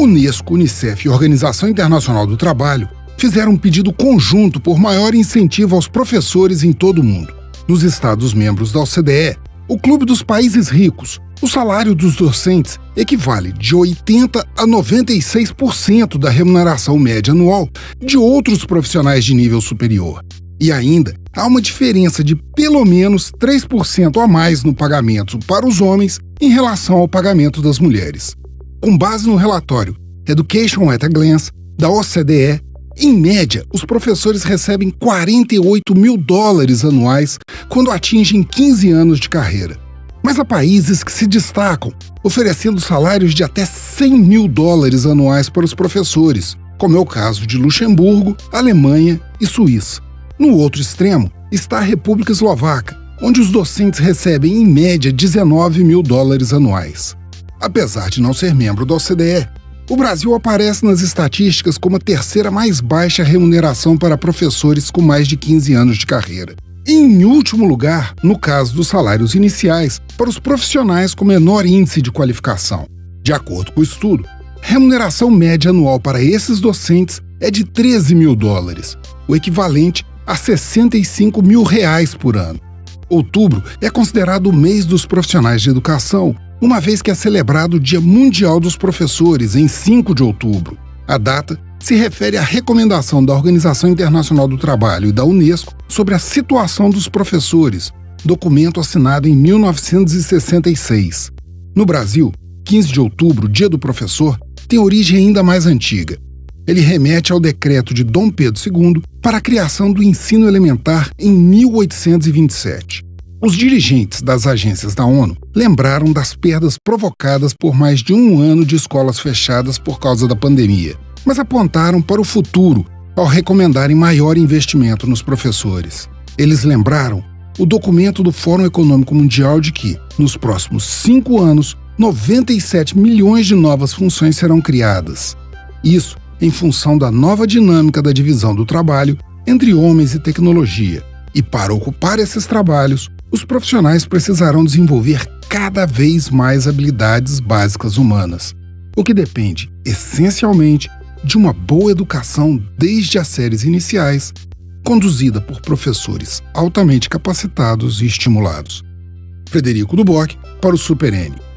Unesco, Unicef e Organização Internacional do Trabalho fizeram um pedido conjunto por maior incentivo aos professores em todo o mundo. Nos Estados-membros da OCDE, o Clube dos Países Ricos, o salário dos docentes equivale de 80% a 96% da remuneração média anual de outros profissionais de nível superior. E ainda há uma diferença de pelo menos 3% a mais no pagamento para os homens em relação ao pagamento das mulheres. Com base no relatório Education at a Glance da OCDE, em média, os professores recebem 48 mil dólares anuais quando atingem 15 anos de carreira. Mas há países que se destacam, oferecendo salários de até 100 mil dólares anuais para os professores, como é o caso de Luxemburgo, Alemanha e Suíça. No outro extremo está a República Eslovaca, onde os docentes recebem em média 19 mil dólares anuais. Apesar de não ser membro da OCDE, o Brasil aparece nas estatísticas como a terceira mais baixa remuneração para professores com mais de 15 anos de carreira. E em último lugar, no caso dos salários iniciais, para os profissionais com menor índice de qualificação. De acordo com o estudo, remuneração média anual para esses docentes é de 13 mil dólares, o equivalente a 65 mil reais por ano. Outubro é considerado o mês dos profissionais de educação uma vez que é celebrado o Dia Mundial dos Professores, em 5 de outubro. A data se refere à recomendação da Organização Internacional do Trabalho e da Unesco sobre a situação dos professores, documento assinado em 1966. No Brasil, 15 de outubro, Dia do Professor, tem origem ainda mais antiga. Ele remete ao decreto de Dom Pedro II para a criação do ensino elementar em 1827. Os dirigentes das agências da ONU lembraram das perdas provocadas por mais de um ano de escolas fechadas por causa da pandemia, mas apontaram para o futuro ao recomendarem maior investimento nos professores. Eles lembraram o documento do Fórum Econômico Mundial de que, nos próximos cinco anos, 97 milhões de novas funções serão criadas. Isso em função da nova dinâmica da divisão do trabalho entre homens e tecnologia. E para ocupar esses trabalhos, os profissionais precisarão desenvolver cada vez mais habilidades básicas humanas, o que depende, essencialmente, de uma boa educação desde as séries iniciais, conduzida por professores altamente capacitados e estimulados. Frederico Duboc para o Super N.